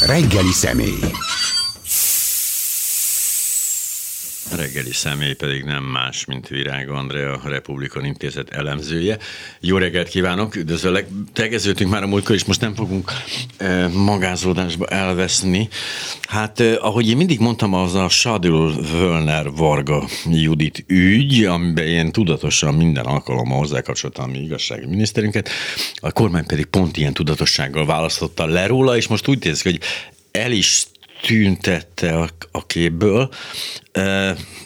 Reggeli személy. A reggeli személy pedig nem más, mint Virág Andrea, a Republikon Intézet elemzője. Jó reggelt kívánok, üdvözöllek. Tegeződtünk már a múltkor, és most nem fogunk eh, magázódásba elveszni. Hát, eh, ahogy én mindig mondtam, az a Sadul Völner Varga Judit ügy, amiben én tudatosan minden alkalommal hozzákapcsoltam a mi igazságminiszterünket, a kormány pedig pont ilyen tudatossággal választotta le róla, és most úgy néz hogy el is tüntette a, a képből.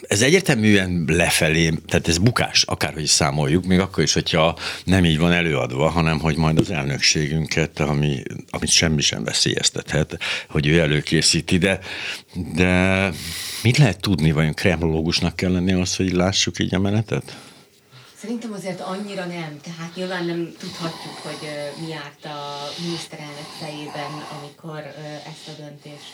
Ez egyértelműen lefelé, tehát ez bukás, akárhogy számoljuk, még akkor is, hogyha nem így van előadva, hanem hogy majd az elnökségünket, ami, amit semmi sem veszélyeztethet, hogy ő előkészíti, de, de mit lehet tudni, vajon kremlológusnak kell lenni az, hogy lássuk így a menetet? Szerintem azért annyira nem, tehát nyilván nem tudhatjuk, hogy mi járt a miniszterelnök fejében, amikor ezt a döntést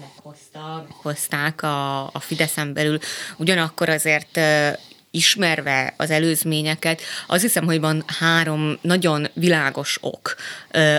meghozta. Hozták a, a Fideszen belül. Ugyanakkor azért ismerve az előzményeket, azt hiszem, hogy van három nagyon világos ok,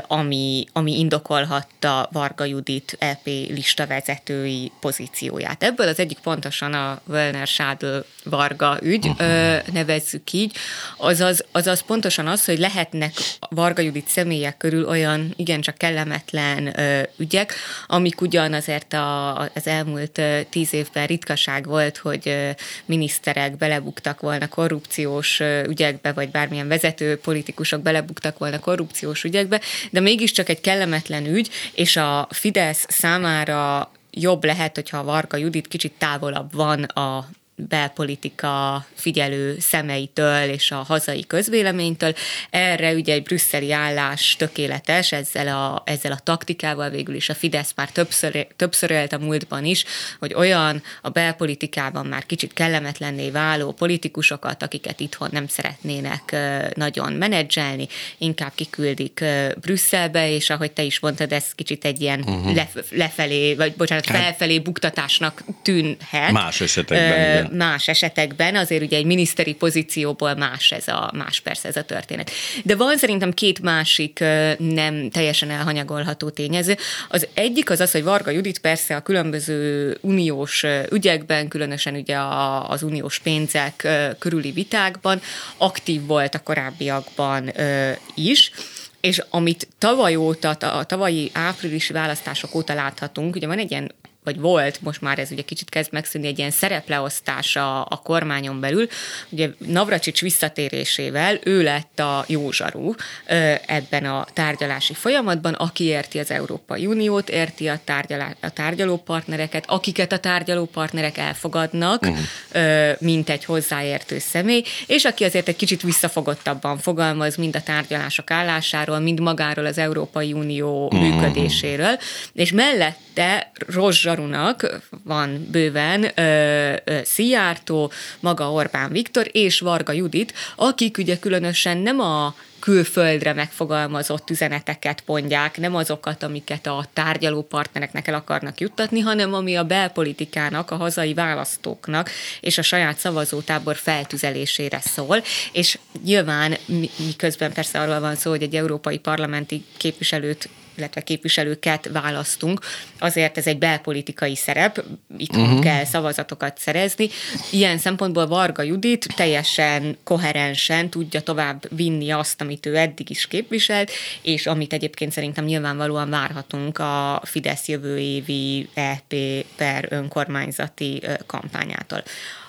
ami, ami indokolhatta Varga Judit EP listavezetői pozícióját. Ebből az egyik pontosan a Wellner Sádl Varga ügy, uh-huh. nevezzük így, azaz, azaz pontosan az, hogy lehetnek Varga Judit személyek körül olyan igencsak kellemetlen ügyek, amik ugyan azért a, az elmúlt tíz évben ritkaság volt, hogy miniszterek belebuktak belebuktak volna korrupciós ügyekbe, vagy bármilyen vezető politikusok belebuktak volna korrupciós ügyekbe, de mégiscsak egy kellemetlen ügy, és a Fidesz számára jobb lehet, hogyha a Varga Judit kicsit távolabb van a belpolitika figyelő szemeitől és a hazai közvéleménytől. Erre ugye egy brüsszeli állás tökéletes, ezzel a, ezzel a taktikával végül is a Fidesz már többször, többször élt a múltban is, hogy olyan a belpolitikában már kicsit kellemetlenné váló politikusokat, akiket itthon nem szeretnének nagyon menedzselni, inkább kiküldik Brüsszelbe, és ahogy te is mondtad, ez kicsit egy ilyen uh-huh. lefelé, vagy bocsánat, hát- felfelé buktatásnak tűnhet. Más esetekben, más esetekben azért ugye egy miniszteri pozícióból más ez a, más persze ez a történet. De van szerintem két másik nem teljesen elhanyagolható tényező. Az egyik az az, hogy Varga Judit persze a különböző uniós ügyekben, különösen ugye az uniós pénzek körüli vitákban aktív volt a korábbiakban is, és amit tavaly óta, a tavalyi áprilisi választások óta láthatunk, ugye van egy ilyen vagy volt, most már ez ugye kicsit kezd megszűnni egy ilyen szerepleosztása a kormányon belül. Ugye Navracsics visszatérésével ő lett a józsarú ebben a tárgyalási folyamatban, aki érti az Európai Uniót, érti a, tárgyalá- a tárgyalópartnereket, akiket a tárgyalópartnerek elfogadnak, uh-huh. mint egy hozzáértő személy, és aki azért egy kicsit visszafogottabban fogalmaz mind a tárgyalások állásáról, mind magáról az Európai Unió uh-huh. működéséről, és mellette Rozsa Zsarunak van bőven ö, ö, Szijjártó, maga Orbán Viktor és Varga Judit, akik ugye különösen nem a külföldre megfogalmazott üzeneteket mondják, nem azokat, amiket a tárgyaló partnereknek el akarnak juttatni, hanem ami a belpolitikának, a hazai választóknak és a saját szavazótábor feltüzelésére szól, és nyilván miközben persze arról van szó, hogy egy európai parlamenti képviselőt illetve képviselőket választunk, azért ez egy belpolitikai szerep, itt uh-huh. kell szavazatokat szerezni. Ilyen szempontból Varga Judit teljesen koherensen tudja tovább vinni azt, amit ő eddig is képviselt, és amit egyébként szerintem nyilvánvalóan várhatunk a Fidesz jövő évi EP per önkormányzati kampányától.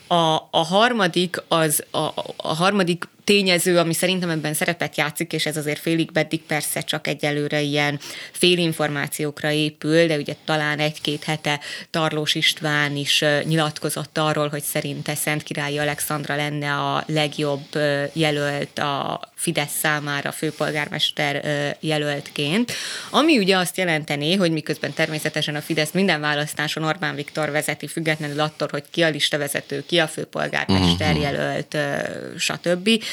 A, a harmadik az a, a harmadik tényező, ami szerintem ebben szerepet játszik, és ez azért félig beddig persze csak egyelőre ilyen félinformációkra épül, de ugye talán egy-két hete Tarlós István is nyilatkozott arról, hogy szerinte Szent Királyi Alexandra lenne a legjobb jelölt a Fidesz számára főpolgármester jelöltként, ami ugye azt jelenteni, hogy miközben természetesen a Fidesz minden választáson Orbán Viktor vezeti, függetlenül attól, hogy ki a listavezető, ki a főpolgármester mhm. jelölt, stb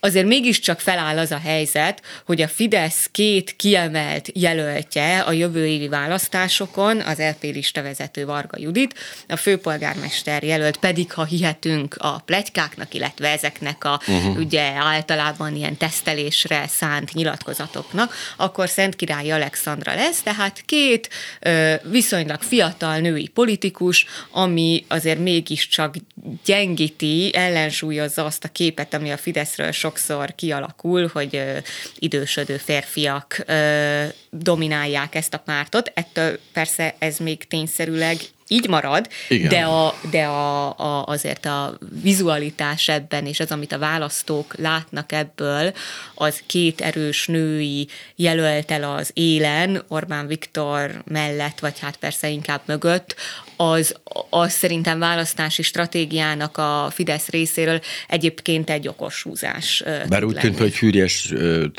azért mégiscsak feláll az a helyzet, hogy a Fidesz két kiemelt jelöltje a jövő évi választásokon, az LP lista vezető Varga Judit, a főpolgármester jelölt pedig, ha hihetünk a plegykáknak, illetve ezeknek a uh-huh. ugye általában ilyen tesztelésre szánt nyilatkozatoknak, akkor Szent Király Alexandra lesz, tehát két ö, viszonylag fiatal női politikus, ami azért mégiscsak gyengíti, ellensúlyozza azt a képet, ami a Fideszről sokszor kialakul, hogy idősödő férfiak dominálják ezt a pártot. Ettől persze ez még tényszerűleg így marad, Igen. de, a, de a, a, azért a vizualitás ebben, és az, amit a választók látnak ebből, az két erős női jelölt el az élen, Orbán Viktor mellett, vagy hát persze inkább mögött, az, az szerintem választási stratégiának a Fidesz részéről egyébként egy okos húzás. Bár úgy tűnt, hogy Fűrjes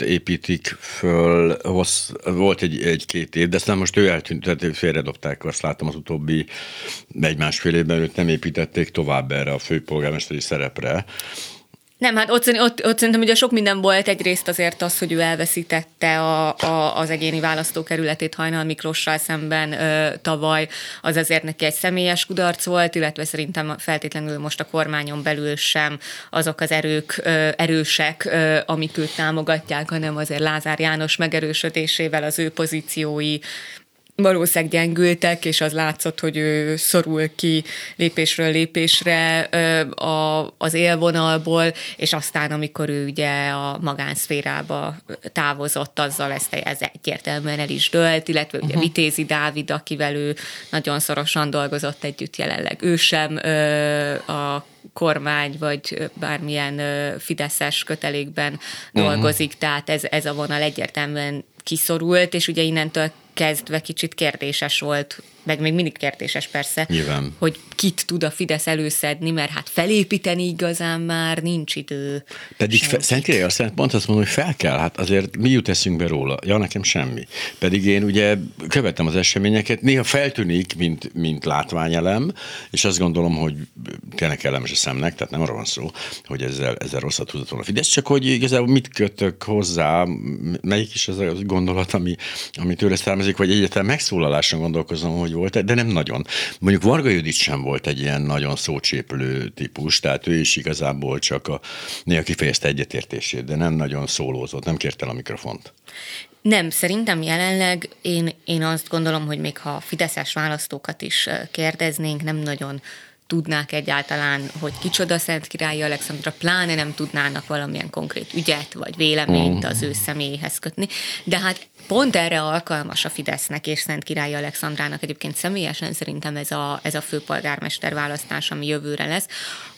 építik föl, hossz, volt egy, egy-két év, de aztán most ő eltűnt, tehát félredobták, azt látom az utóbbi egy-másfél évben őt nem építették tovább erre a főpolgármesteri szerepre. Nem, hát ott, ott, ott szerintem ugye sok minden volt. Egyrészt azért az, hogy ő elveszítette a, a, az egyéni választókerületét Hajnal Miklossal szemben ö, tavaly, az azért neki egy személyes kudarc volt, illetve szerintem feltétlenül most a kormányon belül sem azok az erők ö, erősek, ö, amik őt támogatják, hanem azért Lázár János megerősödésével az ő pozíciói valószínűleg gyengültek, és az látszott, hogy ő szorul ki lépésről lépésre a, az élvonalból, és aztán, amikor ő ugye a magánszférába távozott, azzal ezt ez egyértelműen el is dölt, illetve ugye uh-huh. Vitézi Dávid, akivel ő nagyon szorosan dolgozott együtt jelenleg, ő sem a kormány, vagy bármilyen fideszes kötelékben uh-huh. dolgozik, tehát ez, ez a vonal egyértelműen kiszorult, és ugye innentől kezdve kicsit kérdéses volt, meg még mindig kérdéses persze, Nyilván. hogy kit tud a Fidesz előszedni, mert hát felépíteni igazán már nincs idő. Pedig fe, Szent azt pont azt mondom, hogy fel kell, hát azért mi jut eszünkbe róla? Ja, nekem semmi. Pedig én ugye követem az eseményeket, néha feltűnik, mint, mint látványelem, és azt gondolom, hogy tényleg kellemes a szemnek, tehát nem arról van szó, hogy ezzel, ezzel rosszat húzott volna a Fidesz, csak hogy igazából mit kötök hozzá, melyik is az a gondolat, ami, ami tőle származik, vagy egyáltalán megszólaláson gondolkozom, hogy volt, de nem nagyon. Mondjuk Varga Judit sem volt egy ilyen nagyon szócsépülő típus, tehát ő is igazából csak a néha kifejezte egyetértését, de nem nagyon szólózott, nem kérte a mikrofont. Nem, szerintem jelenleg én, én azt gondolom, hogy még ha fideszes választókat is kérdeznénk, nem nagyon tudnák egyáltalán, hogy kicsoda Szent Királyi Alexandra, pláne nem tudnának valamilyen konkrét ügyet vagy véleményt az ő személyéhez kötni. De hát pont erre alkalmas a Fidesznek és Szent Királyi Alexandrának egyébként személyesen szerintem ez a, ez a főpolgármester választás, ami jövőre lesz,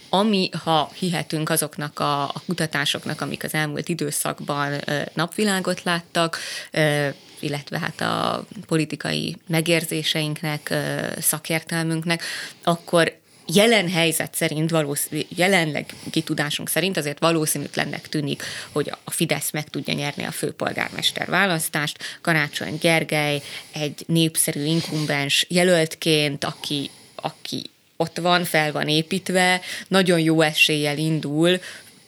ami, ha hihetünk azoknak a, a kutatásoknak, amik az elmúlt időszakban ö, napvilágot láttak, ö, illetve hát a politikai megérzéseinknek, szakértelmünknek, akkor jelen helyzet szerint, valószínű, jelenleg kitudásunk szerint azért valószínűtlennek tűnik, hogy a Fidesz meg tudja nyerni a főpolgármester választást. Karácsony Gergely egy népszerű inkumbens jelöltként, aki, aki ott van, fel van építve, nagyon jó eséllyel indul,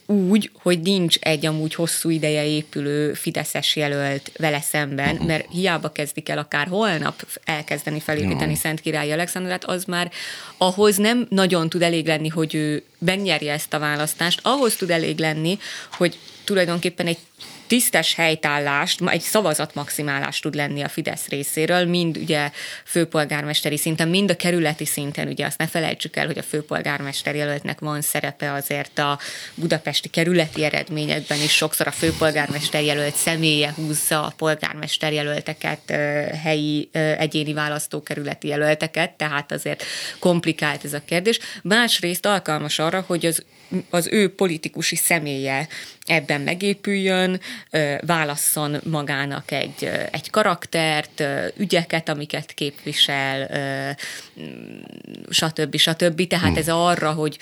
úgy, hogy nincs egy amúgy hosszú ideje épülő Fideszes jelölt vele szemben, uh-huh. mert hiába kezdik el akár holnap elkezdeni felépíteni uh-huh. Szent Király Alexandrát, az már ahhoz nem nagyon tud elég lenni, hogy ő megnyerje ezt a választást, ahhoz tud elég lenni, hogy tulajdonképpen egy tisztes helytállást, egy szavazatmaximálást tud lenni a Fidesz részéről, mind ugye főpolgármesteri szinten, mind a kerületi szinten, ugye azt ne felejtsük el, hogy a főpolgármester jelöltnek van szerepe azért a budapesti kerületi eredményekben is, sokszor a főpolgármester jelölt személye húzza a polgármester jelölteket, helyi egyéni választókerületi jelölteket, tehát azért komplikált ez a kérdés. Másrészt alkalmas arra, hogy az az ő politikusi személye ebben megépüljön, válasszon magának egy, egy karaktert, ügyeket, amiket képvisel, stb. stb. Tehát hmm. ez arra, hogy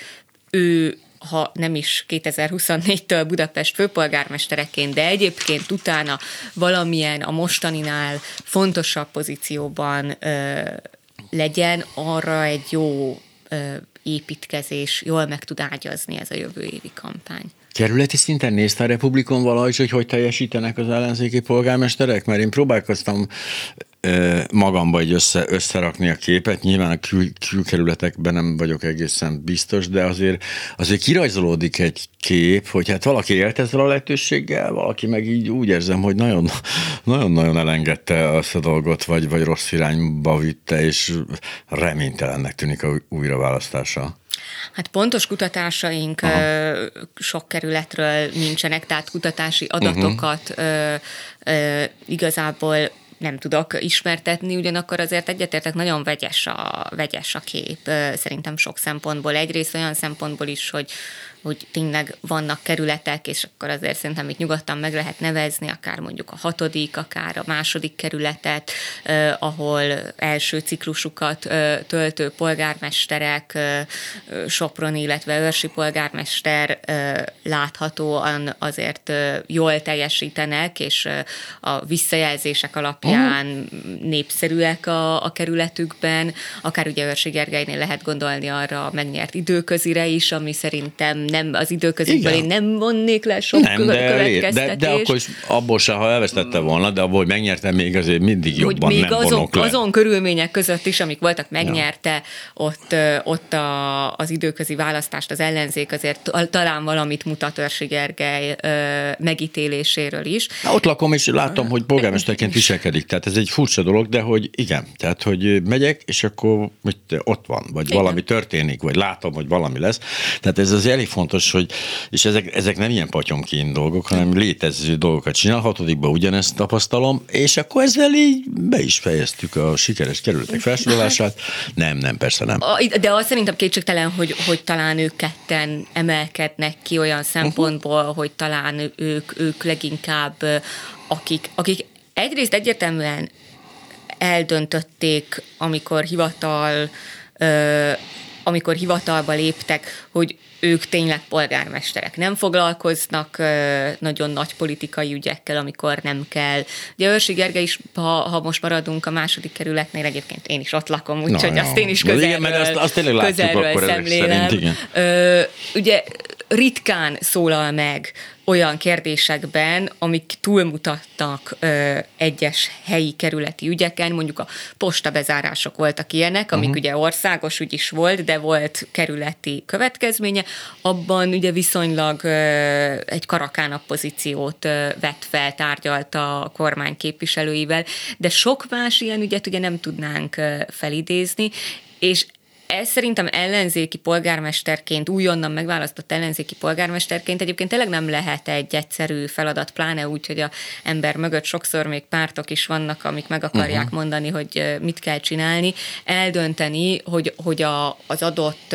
ő ha nem is 2024-től Budapest főpolgármestereként, de egyébként utána valamilyen a mostaninál fontosabb pozícióban ö, legyen, arra egy jó ö, építkezés jól meg tud ágyazni ez a jövő évi kampány. Kerületi szinten nézte a Republikon valahogy, hogy hogy teljesítenek az ellenzéki polgármesterek? Mert én próbálkoztam magamba egy össze, összerakni a képet. Nyilván a kül, külkerületekben nem vagyok egészen biztos, de azért, azért kirajzolódik egy kép, hogy hát valaki élt ezzel a lehetőséggel, valaki meg így úgy érzem, hogy nagyon, nagyon-nagyon elengedte azt a dolgot, vagy, vagy rossz irányba vitte, és reménytelennek tűnik a újraválasztása. Hát pontos kutatásaink Aha. sok kerületről nincsenek, tehát kutatási adatokat uh-huh. igazából nem tudok ismertetni, ugyanakkor azért egyetértek, nagyon vegyes a, vegyes a kép, szerintem sok szempontból. Egyrészt olyan szempontból is, hogy hogy tényleg vannak kerületek, és akkor azért szerintem itt nyugodtan meg lehet nevezni, akár mondjuk a hatodik, akár a második kerületet, eh, ahol első ciklusukat eh, töltő polgármesterek, eh, Sopron, illetve őrsi polgármester eh, láthatóan azért eh, jól teljesítenek, és eh, a visszajelzések alapján uh-huh. népszerűek a, a kerületükben, akár ugye Őrsi Gergelynél lehet gondolni arra a megnyert időközire is, ami szerintem nem az időközikből én nem vonnék le sok nem, de, de, de akkor is abból se, ha elvesztette volna, de abból, hogy megnyertem, még azért mindig jobban hogy még nem azon, le. azon körülmények között is, amik voltak, megnyerte, ja. ott, ott a, az időközi választást az ellenzék azért talán valamit mutat Örsi Gergely megítéléséről is. Na, ott lakom, és látom, hogy polgármesterként viselkedik. Tehát ez egy furcsa dolog, de hogy igen, tehát hogy megyek, és akkor hogy ott van, vagy igen. valami történik, vagy látom, hogy valami lesz. Tehát ez az elég fontos, hogy, és ezek, ezek nem ilyen patyomkén dolgok, hanem létező dolgokat csinál. Hatodikban ugyanezt tapasztalom, és akkor ezzel így be is fejeztük a sikeres kerületek felsorolását. Nem, nem, persze nem. De az szerintem kétségtelen, hogy, hogy talán ők ketten emelkednek ki olyan szempontból, uh-huh. hogy talán ők, ők leginkább akik, akik egyrészt egyértelműen eldöntötték, amikor hivatal amikor hivatalba léptek, hogy ők tényleg polgármesterek. Nem foglalkoznak nagyon nagy politikai ügyekkel, amikor nem kell. Ugye Őrsi Gergely is, ha, ha most maradunk a második kerületnél, egyébként én is ott lakom, úgyhogy azt én is közelről, igen, mert azt, azt közelről szemlélem. Szerint, igen. Ö, ugye ritkán szólal meg olyan kérdésekben, amik túlmutattak ö, egyes helyi kerületi ügyeken, mondjuk a postabezárások voltak ilyenek, amik uh-huh. ugye országos ügy is volt, de volt kerületi következménye, abban ugye viszonylag ö, egy karakánabb pozíciót ö, vett fel, tárgyalta a kormány képviselőivel, de sok más ilyen ügyet ugye nem tudnánk ö, felidézni, és ez szerintem ellenzéki polgármesterként, újonnan megválasztott ellenzéki polgármesterként egyébként tényleg nem lehet egy egyszerű feladat, pláne úgy, hogy a ember mögött sokszor még pártok is vannak, amik meg akarják uh-huh. mondani, hogy mit kell csinálni, eldönteni, hogy, hogy a, az adott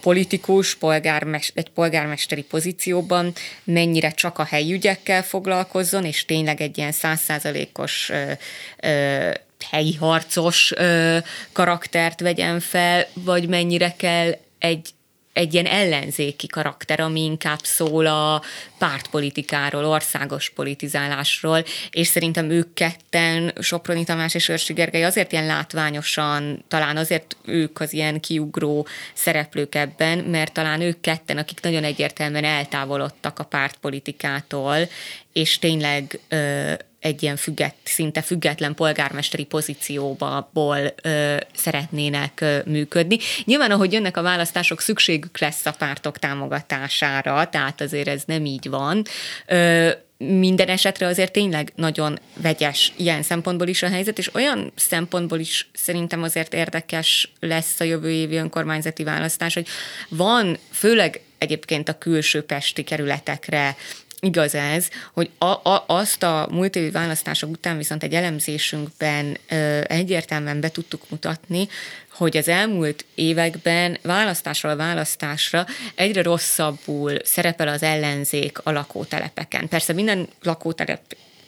politikus polgármester, egy polgármesteri pozícióban mennyire csak a helyi ügyekkel foglalkozzon, és tényleg egy ilyen százszázalékos helyi harcos ö, karaktert vegyen fel, vagy mennyire kell egy egy ilyen ellenzéki karakter, ami inkább szól a pártpolitikáról, országos politizálásról, és szerintem ők ketten, Soproni Tamás és Őrsi Gergely azért ilyen látványosan, talán azért ők az ilyen kiugró szereplők ebben, mert talán ők ketten, akik nagyon egyértelműen eltávolodtak a pártpolitikától, és tényleg ö, egy ilyen függet, szinte független polgármesteri pozícióból ö, szeretnének ö, működni. Nyilván, ahogy jönnek a választások, szükségük lesz a pártok támogatására, tehát azért ez nem így van. Ö, minden esetre azért tényleg nagyon vegyes ilyen szempontból is a helyzet, és olyan szempontból is szerintem azért érdekes lesz a jövő évi önkormányzati választás, hogy van főleg egyébként a külső pesti kerületekre igaz ez, hogy a, a, azt a múlt évi választások után viszont egy elemzésünkben ö, egyértelműen be tudtuk mutatni, hogy az elmúlt években választásról választásra egyre rosszabbul szerepel az ellenzék a lakótelepeken. Persze minden lakótelep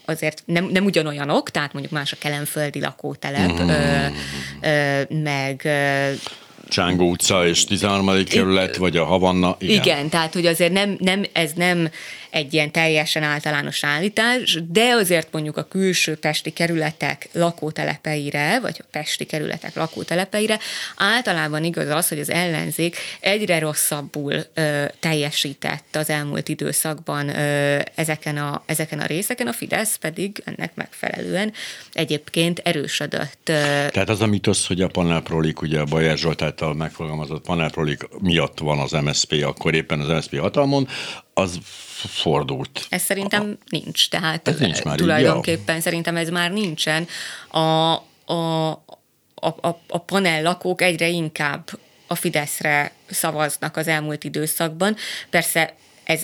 azért nem, nem ugyanolyanok, tehát mondjuk más a kelemföldi lakótelep, mm. ö, ö, meg ö, Csángó utca és 13. kerület, vagy a Havanna. Igen. igen, tehát hogy azért nem, nem, ez nem egy ilyen teljesen általános állítás, de azért mondjuk a külső pesti kerületek lakótelepeire, vagy a pesti kerületek lakótelepeire általában igaz az, hogy az ellenzék egyre rosszabbul ö, teljesített az elmúlt időszakban ö, ezeken, a, ezeken a részeken, a Fidesz pedig ennek megfelelően egyébként erősödött. Tehát az a mitosz, hogy a panelprolik, ugye a Bajer Zsolt által megfogalmazott panelprolik miatt van az MSZP, akkor éppen az MSZP hatalmon, az fordult. Ez szerintem a, nincs, tehát ez nincs már tulajdonképpen így, szerintem ez már nincsen. A, a, a, a, a panel lakók egyre inkább a Fideszre szavaznak az elmúlt időszakban. Persze ez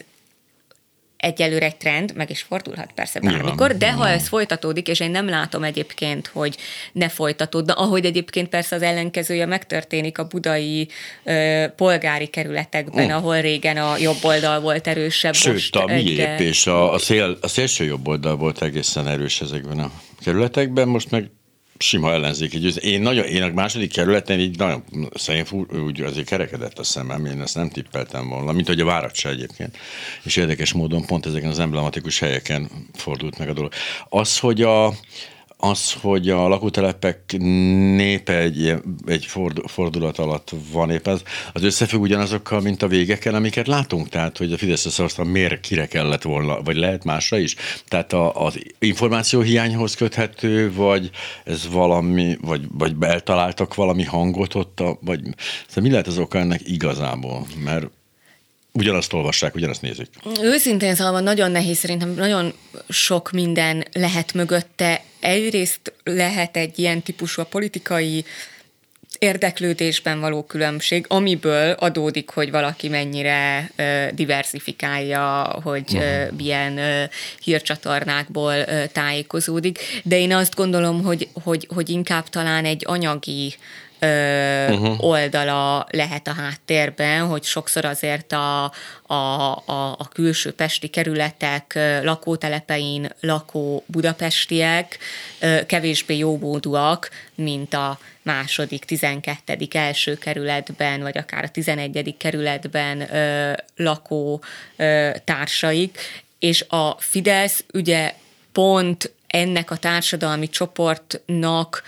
egyelőre egy trend, meg is fordulhat persze bármikor, de ha ez folytatódik, és én nem látom egyébként, hogy ne folytatódna, ahogy egyébként persze az ellenkezője megtörténik a budai ö, polgári kerületekben, uh. ahol régen a jobb oldal volt erősebb. Sőt, most a miép és a, a, szél, a szélső jobb oldal volt egészen erős ezekben a kerületekben, most meg sima ellenzéki győz. Én, nagyon, én a második kerületen így nagyon szerint úgy azért kerekedett a szemem, én ezt nem tippeltem volna, mint hogy a várat se egyébként. És érdekes módon pont ezeken az emblematikus helyeken fordult meg a dolog. Az, hogy a, az, hogy a lakótelepek népe egy, egy fordulat alatt van épp, az, az összefügg ugyanazokkal, mint a végeken, amiket látunk? Tehát, hogy a Fidesz szavazta, miért kire kellett volna, vagy lehet másra is? Tehát a, az információ hiányhoz köthető, vagy ez valami, vagy, vagy eltaláltak valami hangot ott, a, vagy szóval mi lehet az oka ennek igazából? Mert ugyanazt olvassák, ugyanazt nézik. Őszintén szólva nagyon nehéz, szerintem nagyon sok minden lehet mögötte. Egyrészt lehet egy ilyen típusú a politikai érdeklődésben való különbség, amiből adódik, hogy valaki mennyire ö, diversifikálja, hogy ö, milyen ö, hírcsatornákból ö, tájékozódik, de én azt gondolom, hogy, hogy, hogy inkább talán egy anyagi uh-huh. oldala lehet a háttérben, hogy sokszor azért a, a, a, a külső pesti kerületek lakótelepein lakó budapestiek kevésbé jómódúak, mint a második, tizenkettedik első kerületben, vagy akár a tizenegyedik kerületben ö, lakó ö, társaik, és a Fidesz ugye pont ennek a társadalmi csoportnak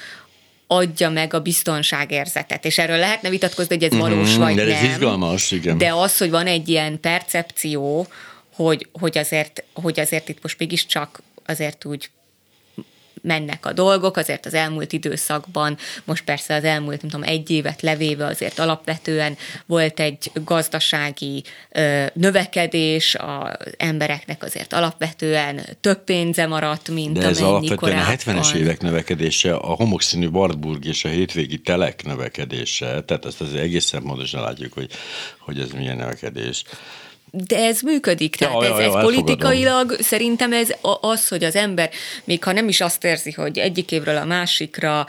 adja meg a biztonságérzetet. És erről lehetne vitatkozni, hogy ez mhm, valós vagy de nem. ez izgalmas, igen. De az, hogy van egy ilyen percepció, hogy, hogy, azért, hogy azért itt most mégiscsak azért úgy mennek a dolgok, azért az elmúlt időszakban, most persze az elmúlt, nem tudom, egy évet levéve azért alapvetően volt egy gazdasági ö, növekedés, az embereknek azért alapvetően több pénze maradt, mint De ez alapvetően korábban. a 70-es évek növekedése, a homokszínű Wartburg és a hétvégi telek növekedése, tehát ezt az egészen pontosan látjuk, hogy, hogy ez milyen növekedés de ez működik. Tehát ja, ez, ja, ez politikailag szerintem ez az, hogy az ember, még ha nem is azt érzi, hogy egyik évről a másikra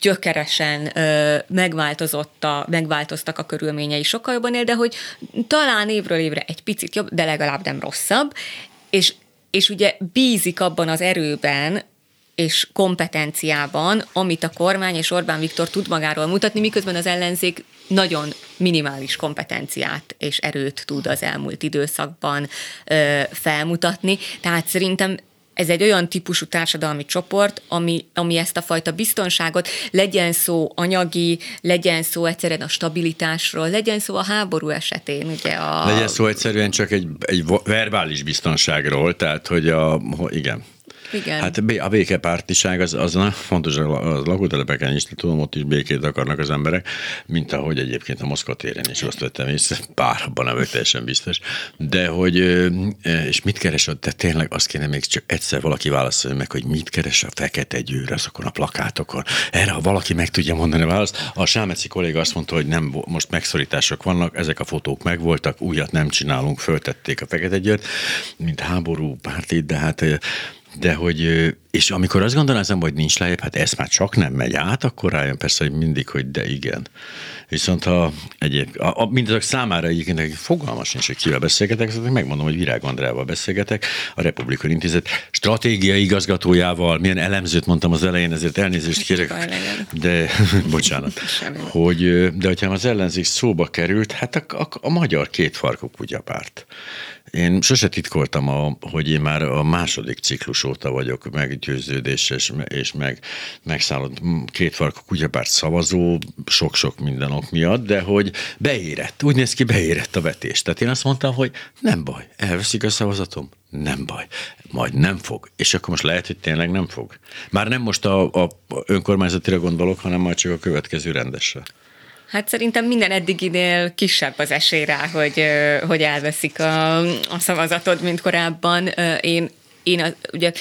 gyökeresen ö, megváltozott a, megváltoztak a körülményei sokkal jobban él, de hogy talán évről évre egy picit jobb, de legalább nem rosszabb, és és ugye bízik abban az erőben, és kompetenciában, amit a kormány és Orbán Viktor tud magáról mutatni, miközben az ellenzék nagyon minimális kompetenciát és erőt tud az elmúlt időszakban ö, felmutatni. Tehát szerintem ez egy olyan típusú társadalmi csoport, ami, ami ezt a fajta biztonságot, legyen szó anyagi, legyen szó egyszerűen a stabilitásról, legyen szó a háború esetén. Ugye a... Legyen szó egyszerűen csak egy, egy verbális biztonságról, tehát hogy a, igen. Igen. Hát a békepártiság az, az fontos, a lakótelepeken is, tudom, ott is békét akarnak az emberek, mint ahogy egyébként a Moszkva téren is azt vettem észre, bár abban nem vagyok teljesen biztos, de hogy, és mit keres, de tényleg azt kéne még csak egyszer valaki válaszolja meg, hogy mit keres a fekete győr azokon a plakátokon. Erre, ha valaki meg tudja mondani a választ, a Sámeci kolléga azt mondta, hogy nem, most megszorítások vannak, ezek a fotók megvoltak, újat nem csinálunk, föltették a fekete győrt, mint háború párti, de hát de hogy, és amikor azt gondolázom, hogy nincs lejjebb, hát ez már csak nem megy át, akkor rájön persze, hogy mindig, hogy de igen. Viszont ha egyéb, a, a, mindazok számára egyébként fogalmas nincs, hogy kivel beszélgetek, szóval megmondom, hogy Virág Andrával beszélgetek, a Republikon Intézet stratégiai igazgatójával, milyen elemzőt mondtam az elején, ezért elnézést kérek, de bocsánat, hogy, de hogyha az ellenzék szóba került, hát a, a, a magyar kétfarkú kutyapárt én sose titkoltam, a, hogy én már a második ciklus óta vagyok meggyőződéses és meg, megszállott kétfarkú kutyapárt szavazó, sok-sok minden ok miatt, de hogy beérett, úgy néz ki, beérett a vetés. Tehát én azt mondtam, hogy nem baj, elveszik a szavazatom, nem baj, majd nem fog. És akkor most lehet, hogy tényleg nem fog. Már nem most a, a önkormányzatira gondolok, hanem majd csak a következő rendesre. Hát szerintem minden eddiginél kisebb az esély rá, hogy, hogy elveszik a, a szavazatod, mint korábban. Én, én ugye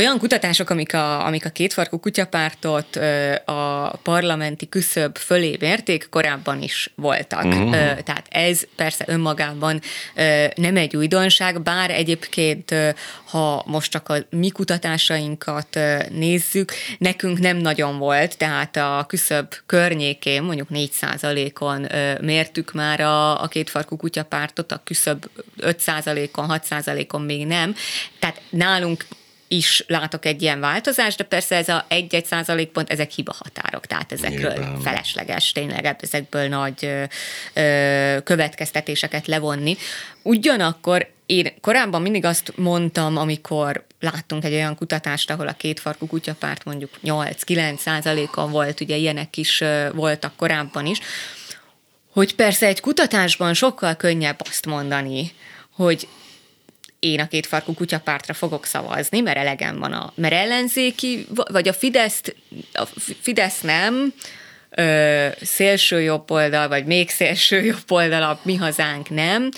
olyan kutatások, amik a, amik a kétfarkú kutyapártot a parlamenti küszöb fölé mérték, korábban is voltak. Uh-huh. Tehát ez persze önmagában nem egy újdonság, bár egyébként, ha most csak a mi kutatásainkat nézzük, nekünk nem nagyon volt, tehát a küszöb környékén, mondjuk 4%-on mértük már a, a kétfarkú kutyapártot, a küszöb 5%-on, 6%-on még nem. Tehát nálunk is látok egy ilyen változást, de persze ez a 1-1 százalékpont, ezek hiba határok, tehát ezekről Nyilván. felesleges tényleg ezekből nagy ö, ö, következtetéseket levonni. Ugyanakkor én korábban mindig azt mondtam, amikor láttunk egy olyan kutatást, ahol a kétfarkú kutyapárt mondjuk 8-9 százalékon volt, ugye ilyenek is voltak korábban is, hogy persze egy kutatásban sokkal könnyebb azt mondani, hogy én a kétfarkú kutyapártra fogok szavazni, mert elegem van a, mert ellenzéki, vagy a Fidesz, a Fidesz nem, ö, szélső jobb oldal, vagy még szélső jobb oldal, a mi hazánk nem,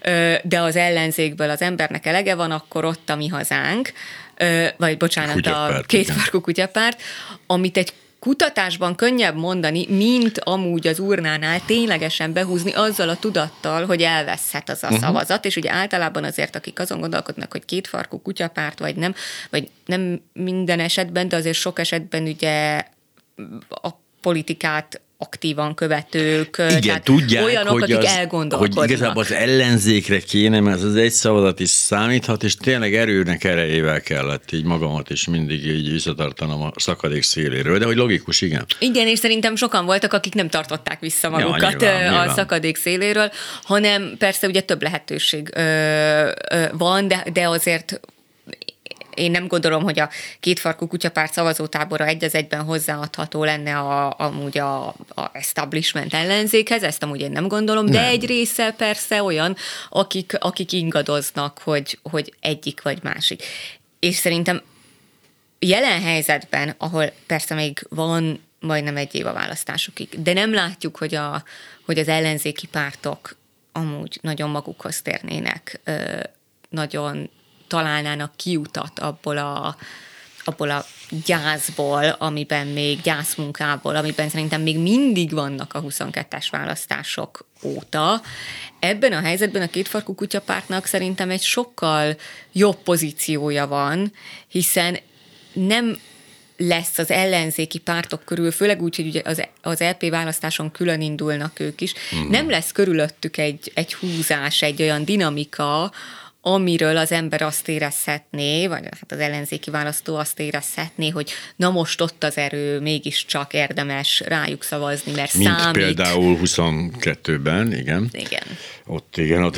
ö, de az ellenzékből az embernek elege van, akkor ott a mi hazánk, ö, vagy bocsánat, kutyapárt, a kétfarkú kutyapárt, amit egy kutatásban könnyebb mondani, mint amúgy az urnánál ténylegesen behúzni azzal a tudattal, hogy elveszhet az a uh-huh. szavazat, és ugye általában azért, akik azon gondolkodnak, hogy kétfarkú kutyapárt, vagy nem, vagy nem minden esetben, de azért sok esetben ugye a politikát aktívan követők, Igen, tehát tudják, olyanok, hogy akik az, elgondolkodnak. Hogy igazából az ellenzékre kéne, mert ez az egy szavazat is számíthat, és tényleg erőnek erejével kellett így magamat is mindig így visszatartanom a szakadék széléről, de hogy logikus, igen. Igen, és szerintem sokan voltak, akik nem tartották vissza magukat ja, nyilván, a nyilván. szakadék széléről, hanem persze ugye több lehetőség ö, ö, van, de, de azért én nem gondolom, hogy a kétfarkú kutyapárt szavazótábora egy az egyben hozzáadható lenne a, amúgy a, a establishment ellenzékhez, ezt amúgy én nem gondolom, de nem. egy része persze olyan, akik, akik ingadoznak, hogy, hogy egyik vagy másik. És szerintem jelen helyzetben, ahol persze még van majdnem egy év a választásokig, de nem látjuk, hogy, a, hogy az ellenzéki pártok amúgy nagyon magukhoz térnének, nagyon találnának kiutat abból a, abból a gyászból, amiben még gyászmunkából, amiben szerintem még mindig vannak a 22-es választások óta. Ebben a helyzetben a kétfarkú kutyapártnak szerintem egy sokkal jobb pozíciója van, hiszen nem lesz az ellenzéki pártok körül, főleg úgy, hogy ugye az, az LP választáson külön indulnak ők is, mm. nem lesz körülöttük egy, egy húzás, egy olyan dinamika, amiről az ember azt érezhetné, vagy hát az ellenzéki választó azt érezhetné, hogy na most ott az erő, mégiscsak érdemes rájuk szavazni, mert Mint számít. például 22-ben, igen. Igen. Ott igen, ott.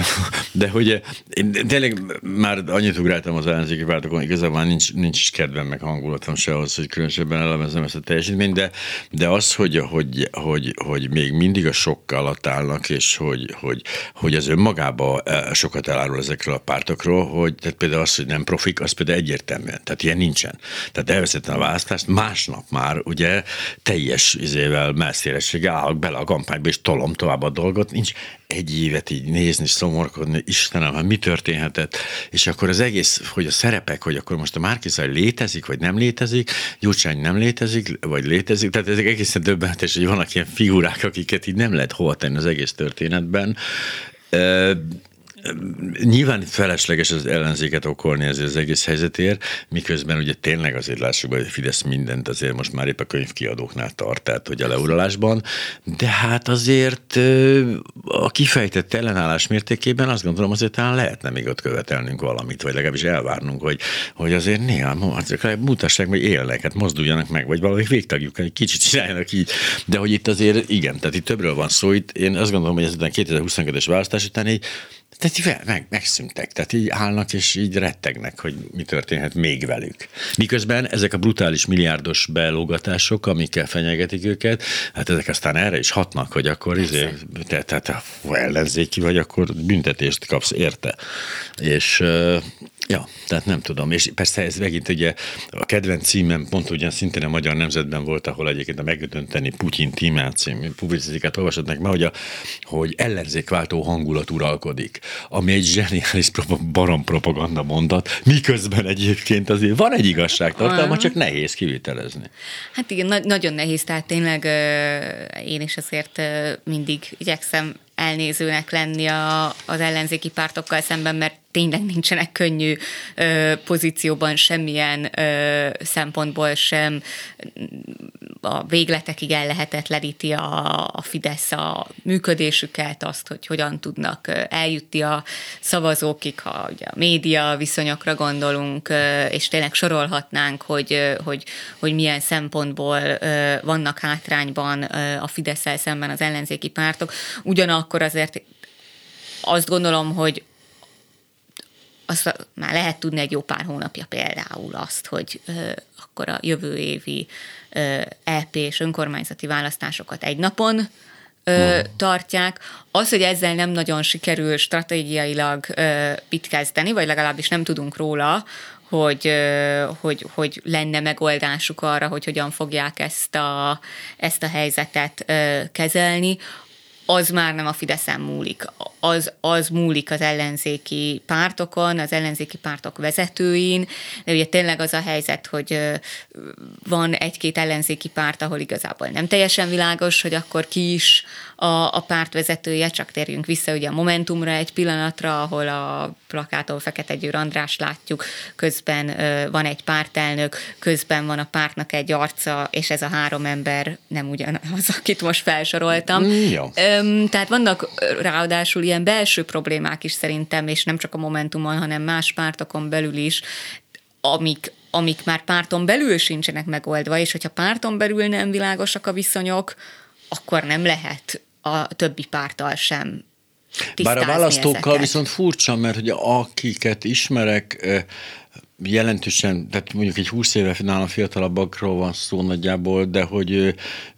De hogy én tényleg már annyit ugráltam az ellenzéki pártokon, igazából nincs, nincs is kedvem meg hangulatom se ahhoz, hogy különösebben elemezem ezt a teljesítményt, de, de az, hogy, hogy, hogy, hogy még mindig a sok alatt állnak, és hogy, hogy, hogy ez önmagában sokat elárul ezekről a pártokról, hogy tehát például az, hogy nem profik, az például egyértelműen. Tehát ilyen nincsen. Tehát elveszettem a választást, másnap már ugye teljes izével, messzérességgel állok bele a kampányba, és tolom tovább a dolgot. Nincs egy évet így nézni, szomorkodni, Istenem, hát mi történhetett, és akkor az egész, hogy a szerepek, hogy akkor most a Márkizaj létezik, vagy nem létezik, Gyurcsány nem létezik, vagy létezik, tehát ezek egészen döbbenetes, hogy vannak ilyen figurák, akiket így nem lehet hova tenni az egész történetben. Nyilván felesleges az ellenzéket okolni ezért az egész helyzetért, miközben ugye tényleg azért lássuk hogy Fidesz mindent azért most már épp a könyvkiadóknál tart, tehát hogy a leuralásban, de hát azért a kifejtett ellenállás mértékében azt gondolom azért talán lehetne még ott követelnünk valamit, vagy legalábbis elvárnunk, hogy, hogy azért néha mutassák, hogy élnek, hát mozduljanak meg, vagy valami végtagjuk, egy kicsit csináljanak így, de hogy itt azért igen, tehát itt többről van szó, itt én azt gondolom, hogy ez 2022-es választás után egy tehát meg, megszűntek, tehát így állnak és így rettegnek, hogy mi történhet még velük. Miközben ezek a brutális milliárdos belógatások, amikkel fenyegetik őket, hát ezek aztán erre is hatnak, hogy akkor izé, te, te, te, ellenzéki vagy, akkor büntetést kapsz érte. És Ja, tehát nem tudom. És persze ez megint ugye a kedvenc címem pont ugyan szintén a Magyar Nemzetben volt, ahol egyébként a megdönteni Putyin tímát című publicisztikát olvashatnak ma, hogy, a, hogy ellenzékváltó hangulat uralkodik, ami egy zseniális barom propaganda mondat, miközben egyébként azért van egy igazságtartalma, csak nehéz kivitelezni. Hát igen, na- nagyon nehéz, tehát tényleg én is azért mindig igyekszem elnézőnek lenni a, az ellenzéki pártokkal szemben, mert tényleg nincsenek könnyű ö, pozícióban semmilyen ö, szempontból sem a végletekig ellehetetleníti a, a Fidesz a működésüket, azt, hogy hogyan tudnak eljutni a szavazókig, ha ugye a média viszonyokra gondolunk, és tényleg sorolhatnánk, hogy, hogy, hogy milyen szempontból vannak hátrányban a fidesz szemben az ellenzéki pártok. Ugyanakkor azért azt gondolom, hogy azt már lehet tudni egy jó pár hónapja például azt, hogy akkor a jövő évi EP és önkormányzati választásokat egy napon ö, tartják. Az, hogy ezzel nem nagyon sikerül stratégiailag ö, mit kezdeni, vagy legalábbis nem tudunk róla, hogy, hogy, hogy lenne megoldásuk arra, hogy hogyan fogják ezt a, ezt a helyzetet kezelni, az már nem a Fideszen múlik, az, az múlik az ellenzéki pártokon, az ellenzéki pártok vezetőin, de ugye tényleg az a helyzet, hogy van egy-két ellenzéki párt, ahol igazából nem teljesen világos, hogy akkor ki is a, a párt vezetője, csak térjünk vissza ugye a Momentumra egy pillanatra, ahol a plakáton Fekete Győr András látjuk, közben van egy pártelnök, közben van a pártnak egy arca, és ez a három ember nem ugyanaz, akit most felsoroltam. Mm, jó. Tehát vannak ráadásul ilyen belső problémák is szerintem, és nem csak a Momentumon, hanem más pártokon belül is, amik, amik már párton belül sincsenek megoldva, és hogyha párton belül nem világosak a viszonyok, akkor nem lehet a többi pártal sem Bár a választókkal ezeket. viszont furcsa, mert hogy akiket ismerek, jelentősen, tehát mondjuk egy 20 éve nálam fiatalabbakról van szó nagyjából, de hogy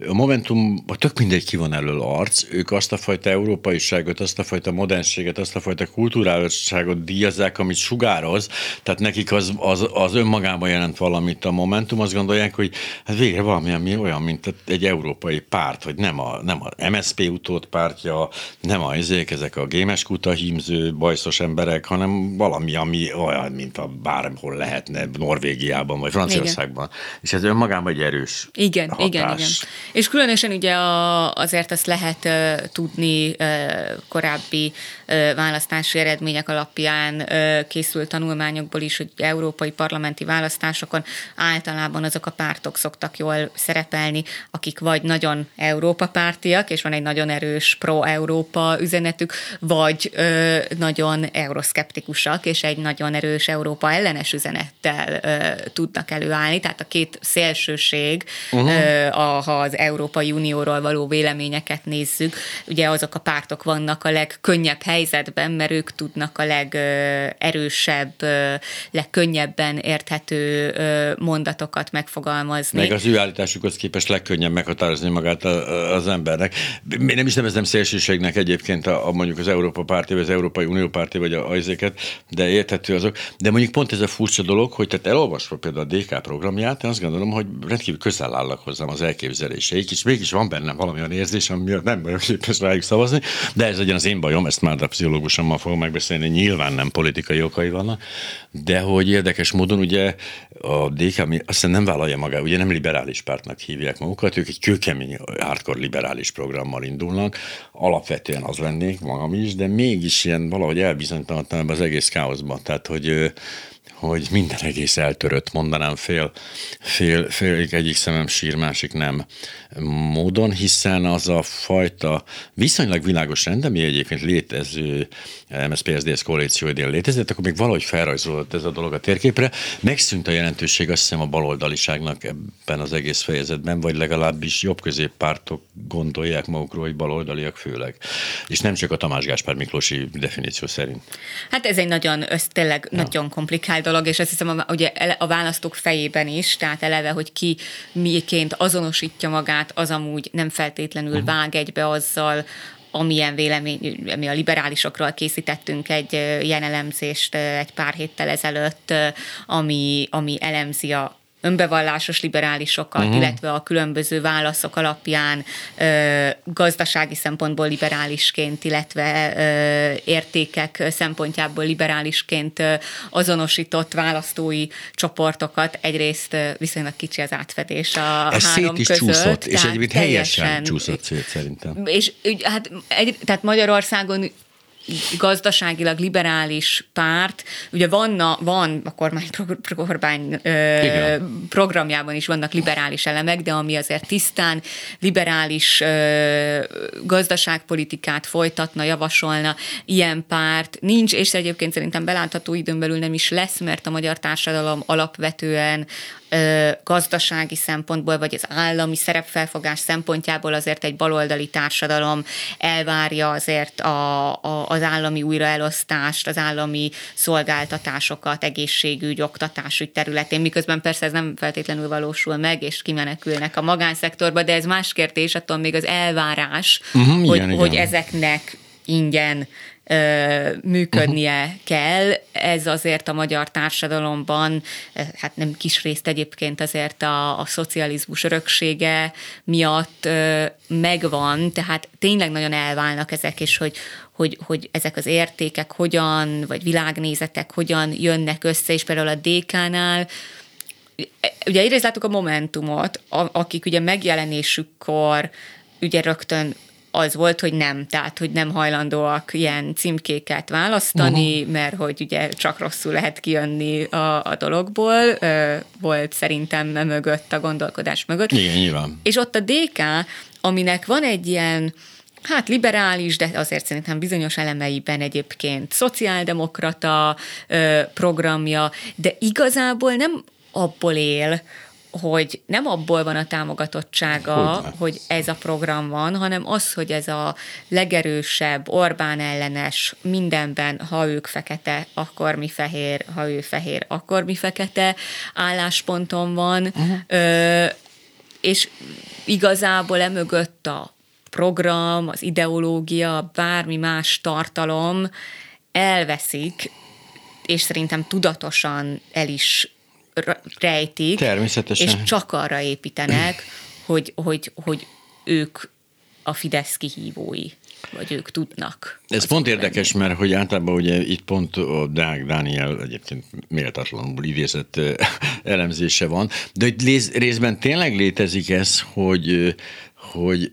a Momentum, tök mindegy ki van elől arc, ők azt a fajta európaiságot, azt a fajta modernséget, azt a fajta kulturálisságot díjazzák, amit sugároz, tehát nekik az, az, az önmagában jelent valamit a Momentum, azt gondolják, hogy hát végre valami, ami olyan, mint egy európai párt, hogy nem a, nem a MSP utót pártja, nem a ezek, ezek a gémes kuta hímző, bajszos emberek, hanem valami, ami olyan, mint a bármilyen bárhol lehetne, Norvégiában vagy Franciaországban. Igen. És ez önmagában egy erős Igen, hatás. igen, igen. És különösen ugye a, azért ezt lehet uh, tudni uh, korábbi uh, választási eredmények alapján uh, készült tanulmányokból is, hogy európai parlamenti választásokon általában azok a pártok szoktak jól szerepelni, akik vagy nagyon Európa pártiak, és van egy nagyon erős pro-Európa üzenetük, vagy ö, nagyon euroszkeptikusak, és egy nagyon erős Európa ellenes üzenettel ö, tudnak előállni, tehát a két szélsőség, uh-huh. ö, a, ha az Európai Unióról való véleményeket nézzük, ugye azok a pártok vannak a legkönnyebb helyzetben, mert ők tudnak a legerősebb, legkönnyebben érthető mondatokat megfogalmazni. Meg az ő állításukhoz képest legkönnyebb meghatározni magát az embernek. Nem is nevezem szélsőségnek egyébként a, a mondjuk az Európa párti, vagy az Európai Unió párti, vagy a, a de érthető azok. De mondjuk pont ez a furcsa dolog, hogy tehát elolvasva például a DK programját, én azt gondolom, hogy rendkívül közel állnak hozzám az elképzeléseik, és mégis van bennem valami olyan érzés, ami miatt nem vagyok képes rájuk szavazni, de ez legyen az én bajom, ezt már a pszichológusommal fogom megbeszélni, nyilván nem politikai okai vannak, de hogy érdekes módon ugye a DK azt hiszem nem vállalja magát, ugye nem liberális pártnak hívják magukat, ők egy kőkemény hardcore liberális programmal indulnak, alapvetően az lennék magam is, de mégis ilyen valahogy elbizonytalantalan az egész káoszban. Tehát, hogy hogy minden egész eltörött, mondanám fél, fél, fél egyik szemem sír, másik nem módon, hiszen az a fajta viszonylag világos rend, ami egyébként létező MSZP-SZDSZ koalíció idén létezett, akkor még valahogy felrajzolódott ez a dolog a térképre. Megszűnt a jelentőség azt hiszem a baloldaliságnak ebben az egész fejezetben, vagy legalábbis jobb középpártok gondolják magukról, hogy baloldaliak főleg. És nem csak a Tamás Gáspár Miklósi definíció szerint. Hát ez egy nagyon, ez tényleg ja. nagyon komplikált dolog, és azt hiszem, ugye a választók fejében is, tehát eleve, hogy ki miként azonosítja magát, az amúgy nem feltétlenül uh-huh. vág egybe azzal, amilyen vélemény, mi a liberálisokról készítettünk egy ilyen elemzést egy pár héttel ezelőtt, ami, ami elemzi a önbevallásos liberálisokat, uh-huh. illetve a különböző válaszok alapján ö, gazdasági szempontból liberálisként, illetve ö, értékek szempontjából liberálisként ö, azonosított választói csoportokat. Egyrészt ö, viszonylag kicsi az átfedés a Ez három szét is között. Csúszott, és egyébként helyesen csúszott szét szerintem. És hát egy, tehát Magyarországon gazdaságilag liberális párt, ugye vanna, van a kormány, kormány ö, programjában is vannak liberális elemek, de ami azért tisztán liberális ö, gazdaságpolitikát folytatna, javasolna, ilyen párt nincs, és egyébként szerintem belátható időn belül nem is lesz, mert a magyar társadalom alapvetően gazdasági szempontból, vagy az állami szerepfelfogás szempontjából azért egy baloldali társadalom elvárja azért a, a, az állami újraelosztást, az állami szolgáltatásokat, egészségügy, oktatásügy területén, miközben persze ez nem feltétlenül valósul meg, és kimenekülnek a magánszektorba, de ez más kérdés, attól még az elvárás, uh-huh, hogy, igen, hogy igen. ezeknek ingyen működnie uh-huh. kell. Ez azért a magyar társadalomban, hát nem kis részt egyébként azért a, a szocializmus öröksége miatt megvan, tehát tényleg nagyon elválnak ezek, és hogy, hogy, hogy ezek az értékek hogyan, vagy világnézetek hogyan jönnek össze, és például a DK-nál ugye egyrészt láttuk a Momentumot, akik ugye megjelenésükkor ugye rögtön az volt, hogy nem, tehát hogy nem hajlandóak ilyen címkéket választani, uh-huh. mert hogy ugye csak rosszul lehet kijönni a, a dologból, volt szerintem mögött a gondolkodás mögött. Igen, nyilván. És ott a DK, aminek van egy ilyen hát liberális, de azért szerintem bizonyos elemeiben egyébként szociáldemokrata ö, programja, de igazából nem abból él, hogy nem abból van a támogatottsága, Hogyne. hogy ez a program van, hanem az, hogy ez a legerősebb, Orbán ellenes, mindenben, ha ők fekete, akkor mi fehér, ha ő fehér, akkor mi fekete állásponton van, uh-huh. ö, és igazából emögött a program, az ideológia, bármi más tartalom elveszik, és szerintem tudatosan el is rejtik, Természetesen. és csak arra építenek, hogy, hogy, hogy ők a Fidesz kihívói vagy ők tudnak. Ez pont érdekes, lenni. mert hogy általában ugye itt pont a Dák Dániel egyébként méltatlanul idézett elemzése van, de hogy részben tényleg létezik ez, hogy, hogy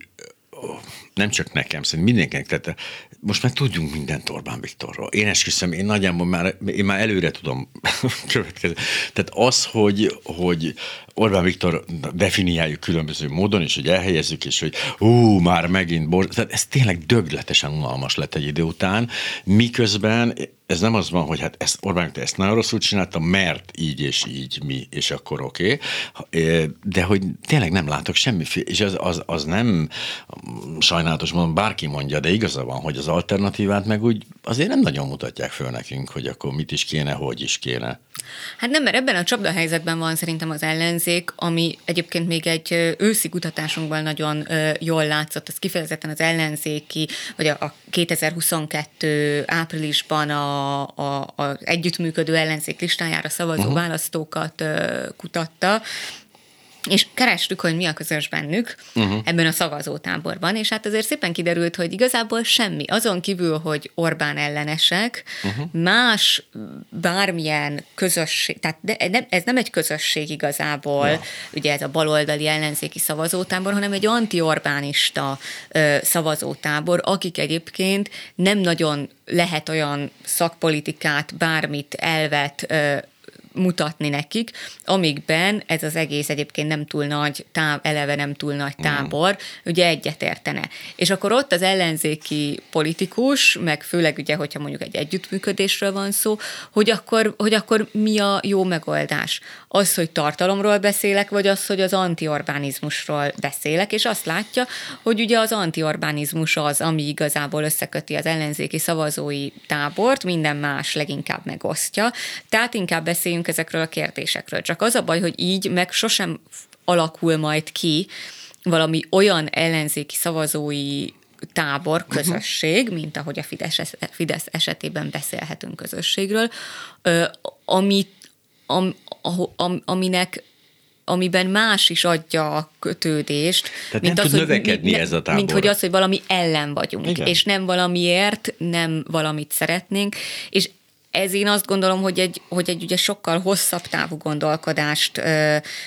nem csak nekem, szerintem mindenkinek, tehát most már tudjunk mindent Orbán Viktorról. Én esküszöm, én nagyjából már, én már előre tudom következni. Tehát az, hogy, hogy Orbán Viktor definiáljuk különböző módon, és hogy elhelyezzük, és hogy ú, már megint bor... Tehát ez tényleg dögletesen unalmas lett egy idő után, miközben ez nem az van, hogy hát ezt Orbán Viktor ezt nagyon rosszul csinálta, mert így és így mi, és akkor oké, okay. de hogy tényleg nem látok semmiféle, és az, az, az nem sajnálatos mondom, bárki mondja, de igaza van, hogy az alternatívát meg úgy azért nem nagyon mutatják föl nekünk, hogy akkor mit is kéne, hogy is kéne. Hát nem, mert ebben a csapdahelyzetben van szerintem az ellenzék, ami egyébként még egy őszi kutatásunkban nagyon jól látszott, az kifejezetten az ellenzéki, vagy a 2022 áprilisban a, a, a együttműködő ellenzék listájára szavazó uh-huh. választókat kutatta, és kerestük, hogy mi a közös bennük uh-huh. ebben a szavazótáborban, és hát azért szépen kiderült, hogy igazából semmi. Azon kívül, hogy Orbán ellenesek, uh-huh. más bármilyen közösség, tehát de, ez nem egy közösség igazából, ja. ugye ez a baloldali ellenzéki szavazótábor, hanem egy anti-Orbánista ö, szavazótábor, akik egyébként nem nagyon lehet olyan szakpolitikát, bármit elvet ö, mutatni nekik, amikben ez az egész egyébként nem túl nagy, táv, eleve nem túl nagy mhm. tábor, mm. ugye egyetértene. És akkor ott az ellenzéki politikus, meg főleg ugye, hogyha mondjuk egy együttműködésről van szó, hogy akkor, hogy akkor mi a jó megoldás? Az, hogy tartalomról beszélek, vagy az, hogy az antiorbánizmusról beszélek, és azt látja, hogy ugye az antiorbánizmus az, ami igazából összeköti az ellenzéki szavazói tábort, minden más leginkább megosztja. Tehát inkább beszéljünk ezekről a kérdésekről. Csak az a baj, hogy így meg sosem alakul majd ki valami olyan ellenzéki szavazói tábor, mhm. közösség, mint ahogy a Fidesz, Fidesz esetében beszélhetünk közösségről, amit, am, am, aminek amiben más is adja a kötődést, Tehát mint nem az, tud hogy növekedni ne, ez a tábor. Mint hogy az, hogy valami ellen vagyunk, Igen. és nem valamiért, nem valamit szeretnénk, és ez én azt gondolom, hogy egy, hogy egy ugye sokkal hosszabb távú gondolkodást,